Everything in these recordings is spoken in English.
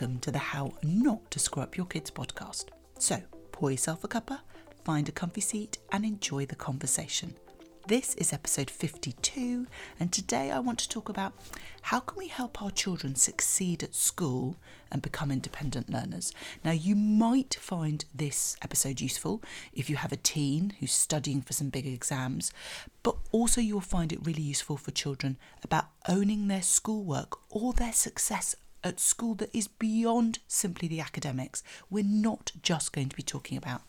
Welcome to the How Not to Screw Up Your Kids podcast. So, pour yourself a cuppa, find a comfy seat, and enjoy the conversation. This is episode 52, and today I want to talk about how can we help our children succeed at school and become independent learners. Now, you might find this episode useful if you have a teen who's studying for some big exams, but also you'll find it really useful for children about owning their schoolwork or their success at school that is beyond simply the academics. We're not just going to be talking about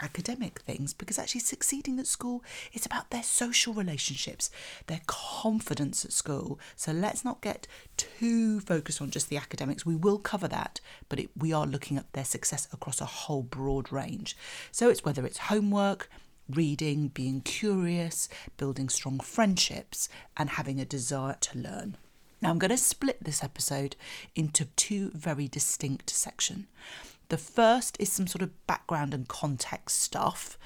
academic things because actually succeeding at school is about their social relationships, their confidence at school. So let's not get too focused on just the academics. We will cover that, but it, we are looking at their success across a whole broad range. So it's whether it's homework, reading, being curious, building strong friendships, and having a desire to learn. Now, I'm going to split this episode into two very distinct sections. The first is some sort of background and context stuff,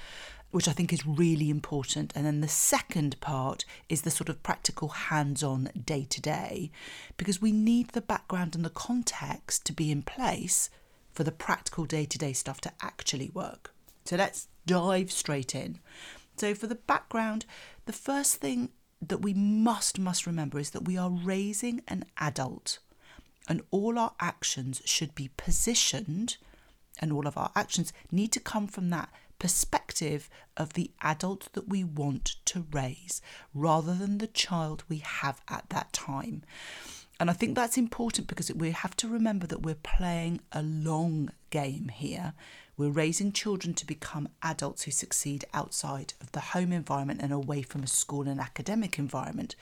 which I think is really important. And then the second part is the sort of practical hands on day to day, because we need the background and the context to be in place for the practical day to day stuff to actually work. So let's dive straight in. So, for the background, the first thing that we must must remember is that we are raising an adult and all our actions should be positioned and all of our actions need to come from that perspective of the adult that we want to raise rather than the child we have at that time. And I think that's important because we have to remember that we're playing a long game here. We're raising children to become adults who succeed outside of the home environment and away from a school and academic environment.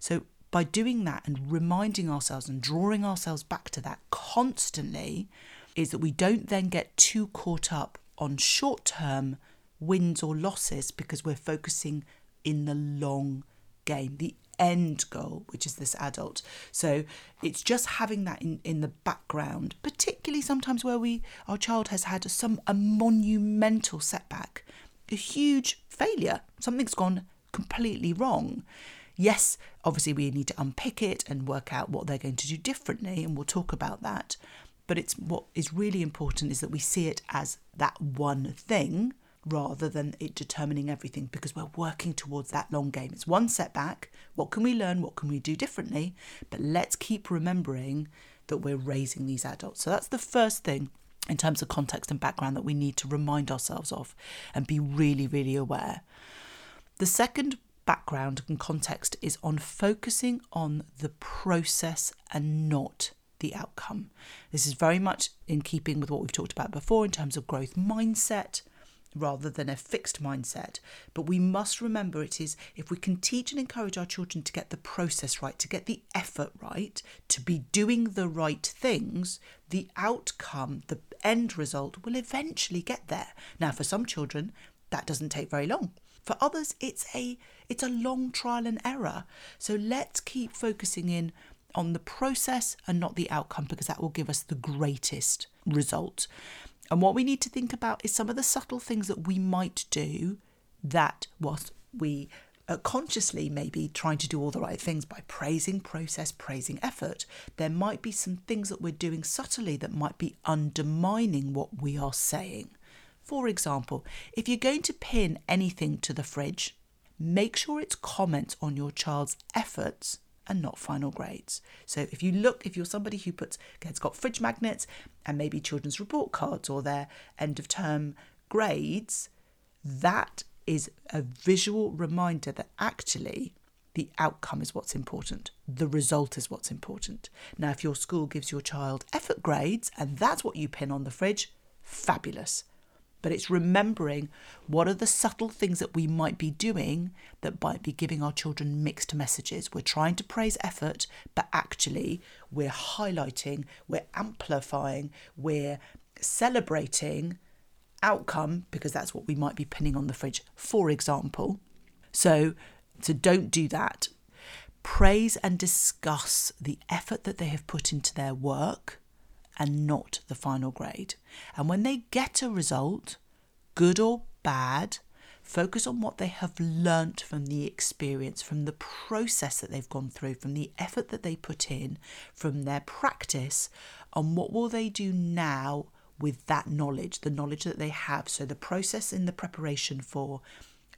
So, by doing that and reminding ourselves and drawing ourselves back to that constantly, is that we don't then get too caught up on short term wins or losses because we're focusing in the long game, the end goal, which is this adult. So it's just having that in, in the background, particularly sometimes where we our child has had some a monumental setback, a huge failure. Something's gone completely wrong. Yes, obviously we need to unpick it and work out what they're going to do differently, and we'll talk about that. But it's what is really important is that we see it as that one thing rather than it determining everything because we're working towards that long game. It's one setback. What can we learn? What can we do differently? But let's keep remembering that we're raising these adults. So that's the first thing in terms of context and background that we need to remind ourselves of and be really, really aware. The second background and context is on focusing on the process and not the outcome. This is very much in keeping with what we've talked about before in terms of growth mindset rather than a fixed mindset. But we must remember it is if we can teach and encourage our children to get the process right, to get the effort right, to be doing the right things, the outcome, the end result will eventually get there. Now, for some children, that doesn't take very long. For others, it's a it's a long trial and error. So let's keep focusing in on the process and not the outcome because that will give us the greatest result. And what we need to think about is some of the subtle things that we might do that, whilst we uh, consciously maybe trying to do all the right things by praising process, praising effort, there might be some things that we're doing subtly that might be undermining what we are saying. For example, if you're going to pin anything to the fridge, make sure it's comments on your child's efforts and not final grades. So if you look, if you're somebody who puts, has got fridge magnets and maybe children's report cards or their end of term grades, that is a visual reminder that actually the outcome is what's important. The result is what's important. Now, if your school gives your child effort grades and that's what you pin on the fridge, fabulous but it's remembering what are the subtle things that we might be doing that might be giving our children mixed messages. We're trying to praise effort, but actually we're highlighting, we're amplifying, we're celebrating outcome because that's what we might be pinning on the fridge, for example. So, so don't do that. Praise and discuss the effort that they have put into their work and not the final grade. And when they get a result, good or bad, focus on what they have learnt from the experience, from the process that they've gone through, from the effort that they put in, from their practice, And what will they do now with that knowledge, the knowledge that they have? So the process in the preparation for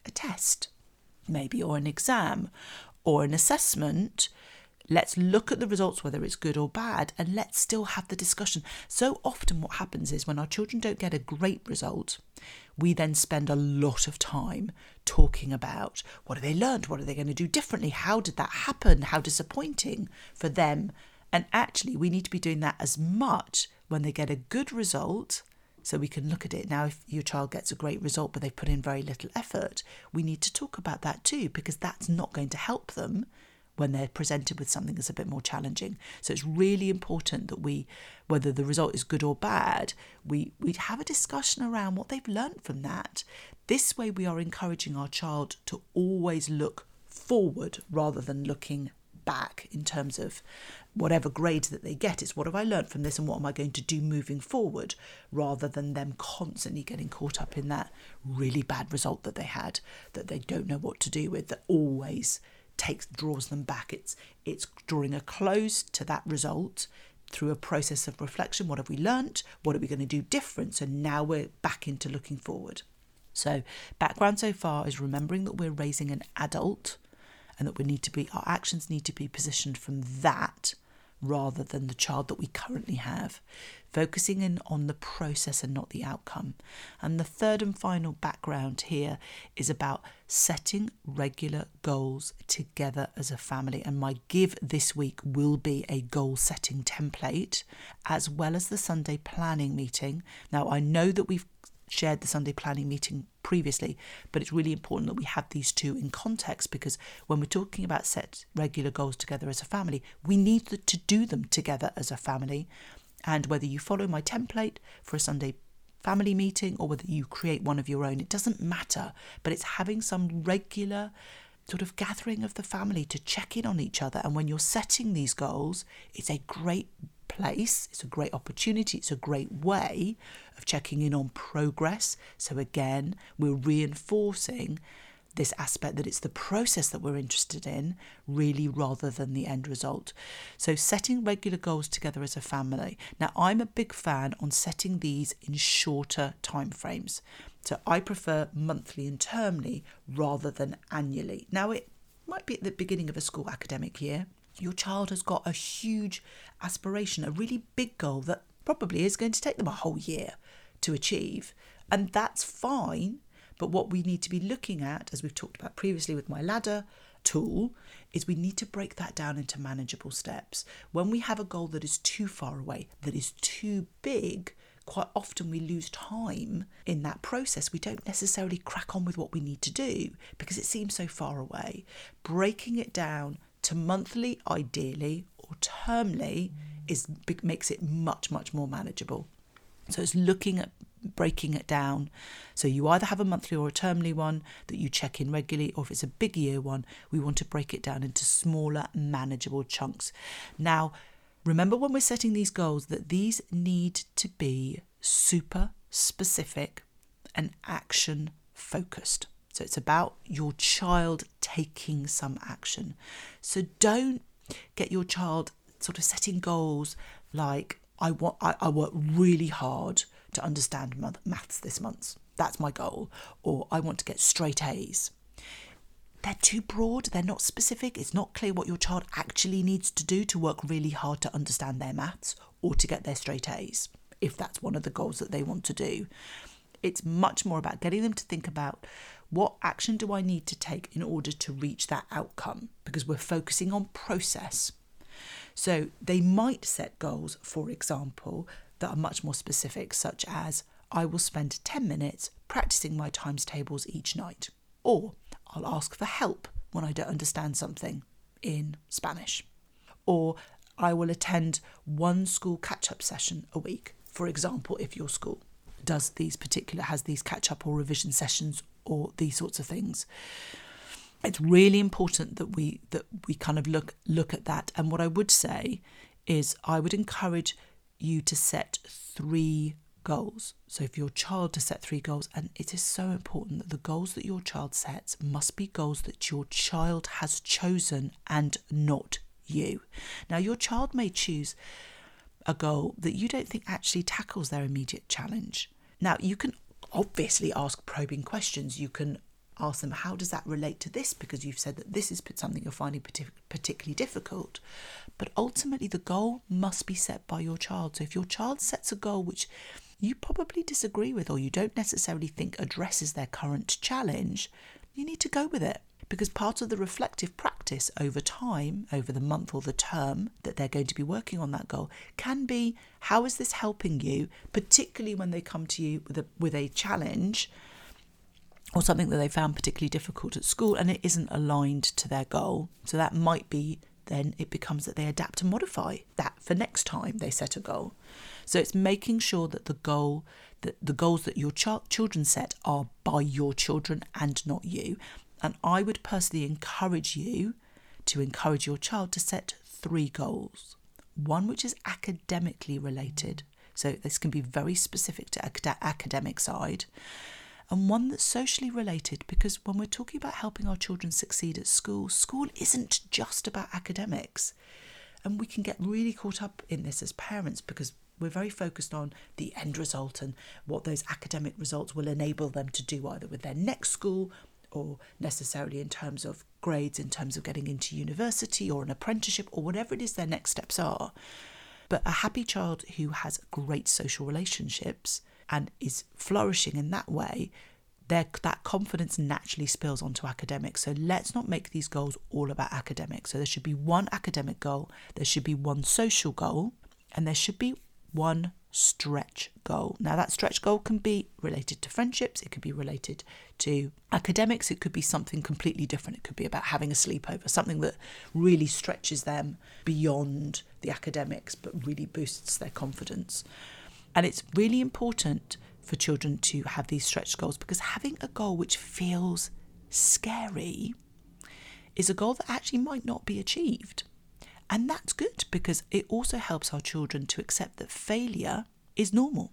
a test, maybe, or an exam, or an assessment. Let's look at the results, whether it's good or bad, and let's still have the discussion. So often, what happens is when our children don't get a great result, we then spend a lot of time talking about what have they learned? What are they going to do differently? How did that happen? How disappointing for them. And actually, we need to be doing that as much when they get a good result so we can look at it. Now, if your child gets a great result but they've put in very little effort, we need to talk about that too because that's not going to help them when they're presented with something that's a bit more challenging. So it's really important that we, whether the result is good or bad, we, we have a discussion around what they've learned from that. This way, we are encouraging our child to always look forward rather than looking back in terms of whatever grades that they get. It's what have I learned from this and what am I going to do moving forward rather than them constantly getting caught up in that really bad result that they had that they don't know what to do with, that always takes draws them back. It's it's drawing a close to that result through a process of reflection. What have we learnt? What are we going to do different? So now we're back into looking forward. So background so far is remembering that we're raising an adult and that we need to be our actions need to be positioned from that rather than the child that we currently have, focusing in on the process and not the outcome. And the third and final background here is about setting regular goals together as a family. And my give this week will be a goal setting template as well as the Sunday planning meeting. Now, I know that we've shared the Sunday planning meeting previously, but it's really important that we have these two in context because when we're talking about set regular goals together as a family, we need to do them together as a family. And whether you follow my template for a Sunday family meeting or whether you create one of your own, it doesn't matter, but it's having some regular sort of gathering of the family to check in on each other. And when you're setting these goals, it's a great place. It's a great opportunity. It's a great way of checking in on progress. So, again, we're reinforcing this aspect that it's the process that we're interested in, really, rather than the end result. So, setting regular goals together as a family. Now, I'm a big fan on setting these in shorter time frames. So, I prefer monthly and termly rather than annually. Now, it might be at the beginning of a school academic year, your child has got a huge aspiration, a really big goal that probably is going to take them a whole year to achieve. And that's fine. But what we need to be looking at, as we've talked about previously with my ladder tool, is we need to break that down into manageable steps. When we have a goal that is too far away, that is too big, quite often we lose time in that process. We don't necessarily crack on with what we need to do because it seems so far away. Breaking it down to monthly, ideally, or termly, is makes it much much more manageable. So it's looking at breaking it down. So you either have a monthly or a termly one that you check in regularly, or if it's a big year one, we want to break it down into smaller, manageable chunks. Now, remember when we're setting these goals that these need to be super specific and action focused. So it's about your child taking some action. So don't get your child sort of setting goals like I want I, I work really hard to understand maths this month. That's my goal. Or I want to get straight A's. They're too broad, they're not specific. It's not clear what your child actually needs to do to work really hard to understand their maths or to get their straight A's, if that's one of the goals that they want to do. It's much more about getting them to think about what action do I need to take in order to reach that outcome? Because we're focusing on process. So they might set goals, for example, that are much more specific, such as I will spend 10 minutes practicing my times tables each night, or I'll ask for help when I don't understand something in Spanish, or I will attend one school catch up session a week, for example, if your school does these particular has these catch up or revision sessions or these sorts of things. It's really important that we that we kind of look look at that. And what i would say is i would encourage you to set three goals. So if your child to set three goals and it is so important that the goals that your child sets must be goals that your child has chosen and not you. Now your child may choose a goal that you don't think actually tackles their immediate challenge. Now, you can obviously ask probing questions. You can ask them, how does that relate to this? Because you've said that this is something you're finding particularly difficult. But ultimately, the goal must be set by your child. So if your child sets a goal which you probably disagree with or you don't necessarily think addresses their current challenge, you need to go with it. Because part of the reflective practice over time, over the month or the term that they're going to be working on that goal, can be how is this helping you, particularly when they come to you with a, with a challenge or something that they found particularly difficult at school and it isn't aligned to their goal. So that might be then it becomes that they adapt and modify that for next time they set a goal. So it's making sure that the goal that the goals that your ch- children set are by your children and not you. And I would personally encourage you to encourage your child to set three goals. One which is academically related. So this can be very specific to acad- academic side and one that's socially related because when we're talking about helping our children succeed at school, school isn't just about academics. And we can get really caught up in this as parents because we're very focused on the end result and what those academic results will enable them to do either with their next school or necessarily in terms of grades, in terms of getting into university or an apprenticeship or whatever it is their next steps are. But a happy child who has great social relationships and is flourishing in that way, that confidence naturally spills onto academics. So let's not make these goals all about academics. So there should be one academic goal, there should be one social goal, and there should be one stretch goal. Now, that stretch goal can be related to friendships, it could be related to academics, it could be something completely different. It could be about having a sleepover, something that really stretches them beyond the academics but really boosts their confidence. And it's really important for children to have these stretch goals because having a goal which feels scary is a goal that actually might not be achieved. And that's good because it also helps our children to accept that failure is normal.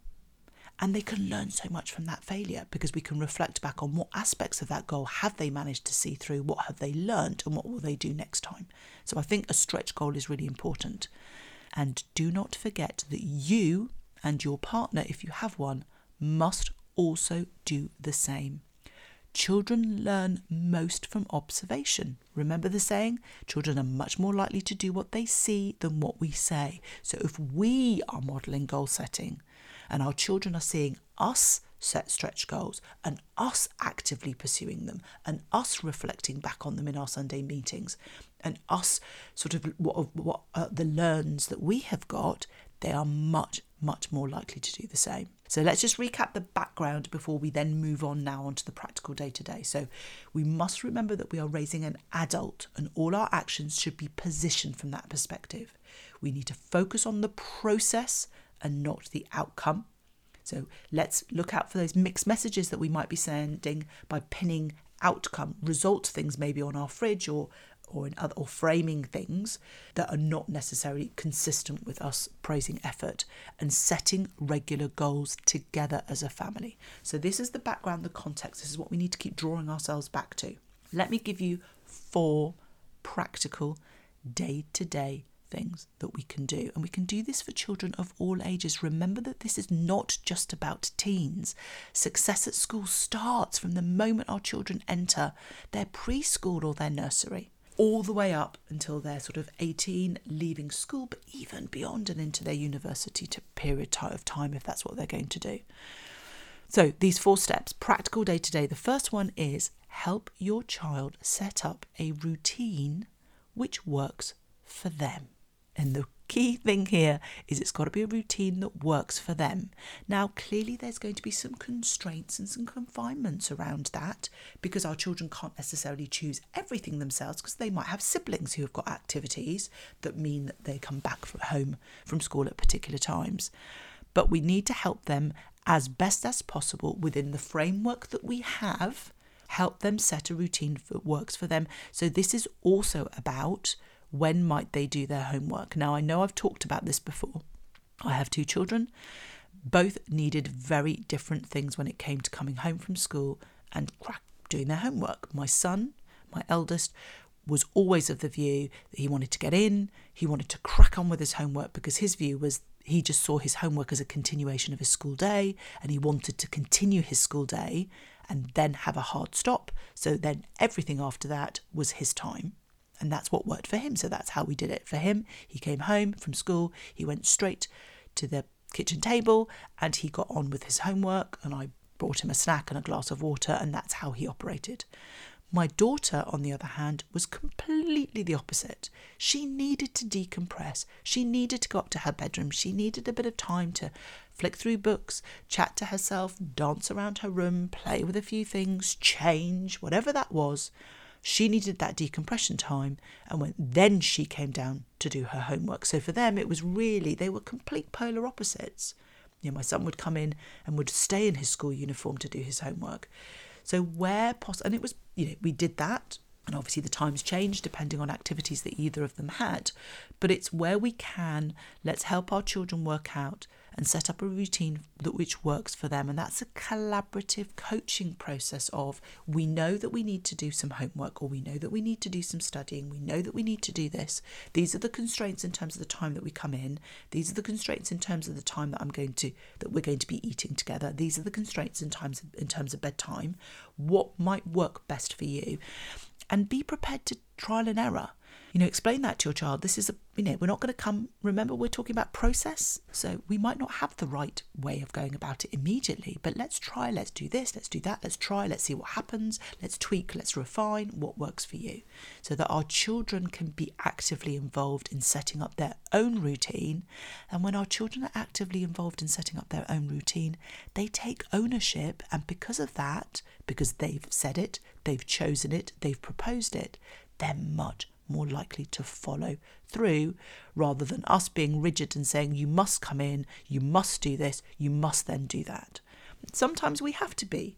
And they can learn so much from that failure because we can reflect back on what aspects of that goal have they managed to see through, what have they learned, and what will they do next time. So I think a stretch goal is really important. And do not forget that you and your partner, if you have one, must also do the same. Children learn most from observation. Remember the saying? Children are much more likely to do what they see than what we say. So if we are modelling goal setting and our children are seeing us set stretch goals and us actively pursuing them and us reflecting back on them in our Sunday meetings and us sort of what, what uh, the learns that we have got, they are much, much more likely to do the same. So let's just recap the background before we then move on now onto the practical day to day. So we must remember that we are raising an adult and all our actions should be positioned from that perspective. We need to focus on the process and not the outcome. So let's look out for those mixed messages that we might be sending by pinning outcome, result things maybe on our fridge or or in other or framing things that are not necessarily consistent with us praising effort and setting regular goals together as a family. So this is the background, the context. This is what we need to keep drawing ourselves back to. Let me give you four practical day-to-day things that we can do. And we can do this for children of all ages. Remember that this is not just about teens. Success at school starts from the moment our children enter their preschool or their nursery all the way up until they're sort of 18, leaving school, but even beyond and into their university period of time if that's what they're going to do. So, these four steps practical day to day. The first one is help your child set up a routine which works for them. And the key thing here is it's got to be a routine that works for them. Now, clearly, there's going to be some constraints and some confinements around that because our children can't necessarily choose everything themselves because they might have siblings who have got activities that mean that they come back from home from school at particular times. But we need to help them as best as possible within the framework that we have, help them set a routine that works for them. So, this is also about when might they do their homework? Now, I know I've talked about this before. I have two children. Both needed very different things when it came to coming home from school and doing their homework. My son, my eldest, was always of the view that he wanted to get in, he wanted to crack on with his homework because his view was he just saw his homework as a continuation of his school day and he wanted to continue his school day and then have a hard stop. So then everything after that was his time. And that's what worked for him. So that's how we did it for him. He came home from school, he went straight to the kitchen table and he got on with his homework. And I brought him a snack and a glass of water, and that's how he operated. My daughter, on the other hand, was completely the opposite. She needed to decompress. She needed to go up to her bedroom. She needed a bit of time to flick through books, chat to herself, dance around her room, play with a few things, change, whatever that was. She needed that decompression time, and when then she came down to do her homework. So for them, it was really they were complete polar opposites. You know, my son would come in and would stay in his school uniform to do his homework. So where possible, and it was, you know, we did that. And obviously, the times change depending on activities that either of them had. But it's where we can, let's help our children work out and set up a routine that which works for them. And that's a collaborative coaching process of we know that we need to do some homework or we know that we need to do some studying we know that we need to do this. These are the constraints in terms of the time that we come in. These are the constraints in terms of the time that I'm going to that we're going to be eating together. These are the constraints in times in terms of bedtime. What might work best for you? And be prepared to trial and error you know, explain that to your child. This is a, you know, we're not going to come, remember, we're talking about process. So we might not have the right way of going about it immediately, but let's try, let's do this, let's do that, let's try, let's see what happens, let's tweak, let's refine what works for you so that our children can be actively involved in setting up their own routine. And when our children are actively involved in setting up their own routine, they take ownership. And because of that, because they've said it, they've chosen it, they've proposed it, they're much more likely to follow through rather than us being rigid and saying, you must come in, you must do this, you must then do that. Sometimes we have to be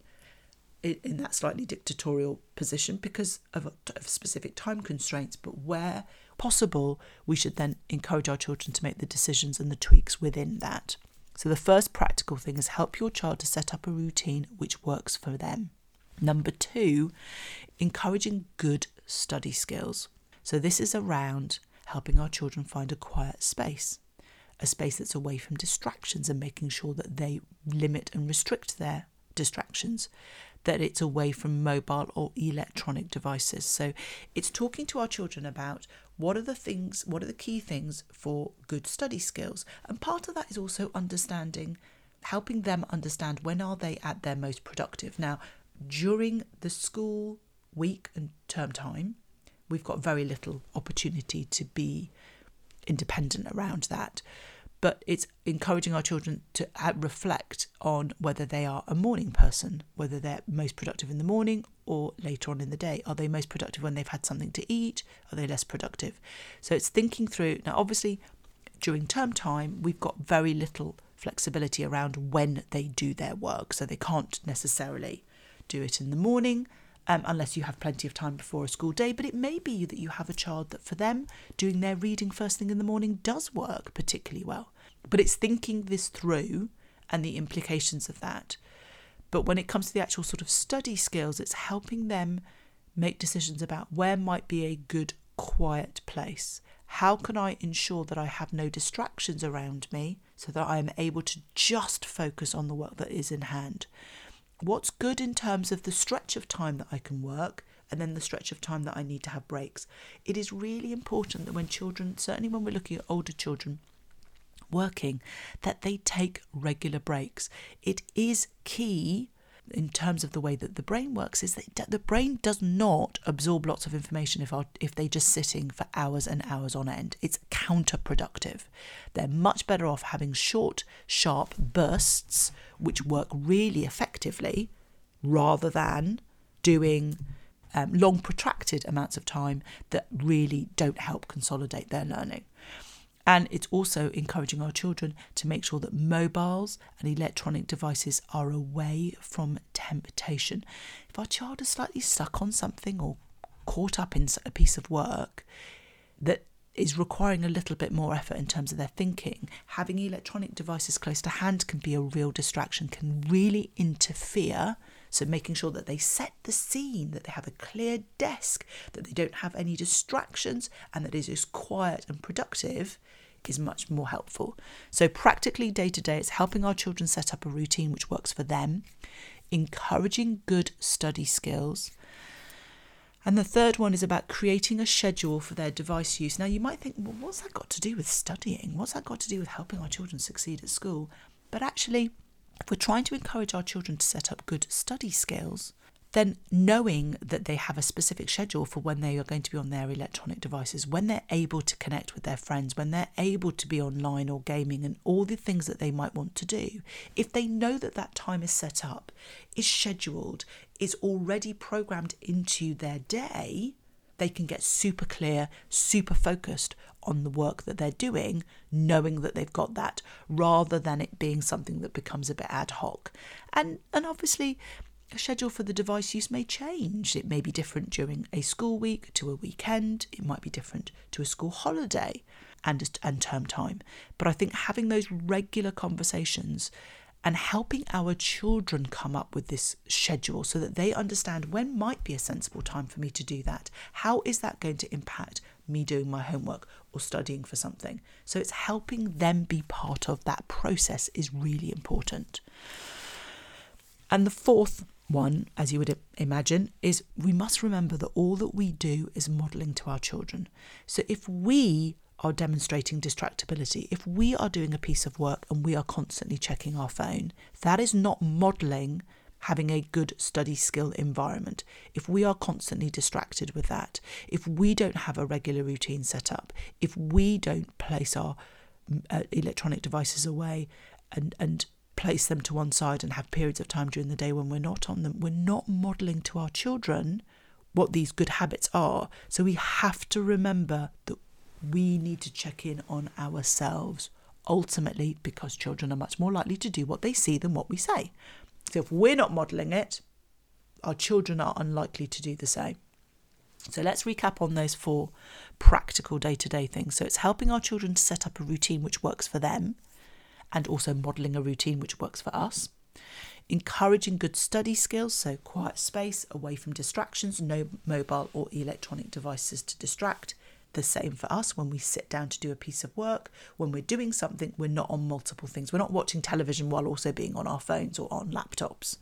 in that slightly dictatorial position because of, of specific time constraints, but where possible, we should then encourage our children to make the decisions and the tweaks within that. So, the first practical thing is help your child to set up a routine which works for them. Number two, encouraging good study skills. So, this is around helping our children find a quiet space, a space that's away from distractions and making sure that they limit and restrict their distractions, that it's away from mobile or electronic devices. So, it's talking to our children about what are the things, what are the key things for good study skills. And part of that is also understanding, helping them understand when are they at their most productive. Now, during the school week and term time, we've got very little opportunity to be independent around that. But it's encouraging our children to uh, reflect on whether they are a morning person, whether they're most productive in the morning or later on in the day. Are they most productive when they've had something to eat? Are they less productive? So it's thinking through. Now, obviously, during term time, we've got very little flexibility around when they do their work. So they can't necessarily do it in the morning um, unless you have plenty of time before a school day. But it may be that you have a child that for them, doing their reading first thing in the morning does work particularly well. But it's thinking this through and the implications of that. But when it comes to the actual sort of study skills, it's helping them make decisions about where might be a good, quiet place. How can I ensure that I have no distractions around me so that I am able to just focus on the work that is in hand? What's good in terms of the stretch of time that I can work and then the stretch of time that I need to have breaks. It is really important that when children, certainly when we're looking at older children working, that they take regular breaks. It is key in terms of the way that the brain works is that the brain does not absorb lots of information if, our, if they're just sitting for hours and hours on end. It's counterproductive. They're much better off having short, sharp bursts which work really effectively rather than doing um, long, protracted amounts of time that really don't help consolidate their learning. And it's also encouraging our children to make sure that mobiles and electronic devices are away from temptation. If our child is slightly stuck on something or caught up in a piece of work that is requiring a little bit more effort in terms of their thinking, having electronic devices close to hand can be a real distraction, can really interfere. So, making sure that they set the scene, that they have a clear desk, that they don't have any distractions, and that it is quiet and productive is much more helpful. So, practically day to day, it's helping our children set up a routine which works for them, encouraging good study skills. And the third one is about creating a schedule for their device use. Now, you might think, well, what's that got to do with studying? What's that got to do with helping our children succeed at school? But actually, if we're trying to encourage our children to set up good study skills, then knowing that they have a specific schedule for when they are going to be on their electronic devices, when they're able to connect with their friends, when they're able to be online or gaming, and all the things that they might want to do, if they know that that time is set up, is scheduled, is already programmed into their day, they can get super clear, super focused on the work that they're doing, knowing that they've got that, rather than it being something that becomes a bit ad hoc. And and obviously a schedule for the device use may change. It may be different during a school week to a weekend. It might be different to a school holiday and, and term time. But I think having those regular conversations and helping our children come up with this schedule so that they understand when might be a sensible time for me to do that. How is that going to impact me doing my homework or studying for something? So it's helping them be part of that process is really important. And the fourth one, as you would imagine, is we must remember that all that we do is modelling to our children. So if we are demonstrating distractibility, if we are doing a piece of work and we are constantly checking our phone, that is not modelling having a good study skill environment. If we are constantly distracted with that, if we don't have a regular routine set up, if we don't place our uh, electronic devices away and, and place them to one side and have periods of time during the day when we're not on them. We're not modelling to our children what these good habits are. So we have to remember that we need to check in on ourselves ultimately because children are much more likely to do what they see than what we say. So if we're not modelling it, our children are unlikely to do the same. So let's recap on those four practical day to day things. So it's helping our children to set up a routine which works for them and also modelling a routine which works for us. Encouraging good study skills, so quiet space, away from distractions, no mobile or electronic devices to distract. The same for us when we sit down to do a piece of work. When we're doing something, we're not on multiple things. We're not watching television while also being on our phones or on laptops.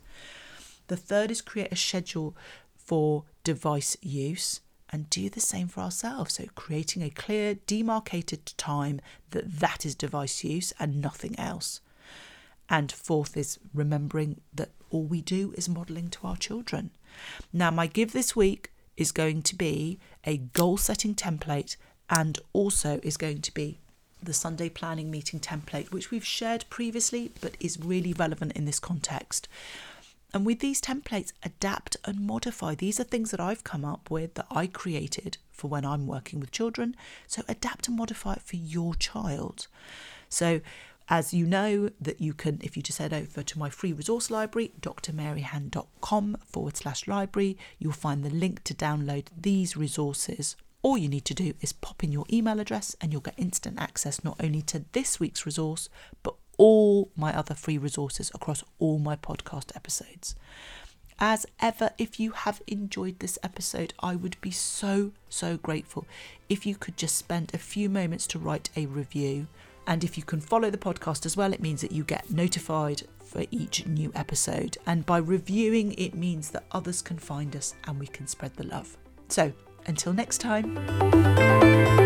The third is create a schedule for device use and do the same for ourselves. So, creating a clear, demarcated time that that is device use and nothing else. And fourth is remembering that all we do is modelling to our children. Now, my give this week is going to be a goal setting template and also is going to be the Sunday planning meeting template, which we've shared previously but is really relevant in this context. And with these templates, adapt and modify. These are things that I've come up with that I created for when I'm working with children. So adapt and modify it for your child. So as you know, that you can, if you just head over to my free resource library, drmaryhan.com forward slash library, you'll find the link to download these resources. All you need to do is pop in your email address and you'll get instant access not only to this week's resource, but all my other free resources across all my podcast episodes. As ever, if you have enjoyed this episode, I would be so, so grateful if you could just spend a few moments to write a review. And if you can follow the podcast as well, it means that you get notified for each new episode. And by reviewing, it means that others can find us and we can spread the love. So until next time.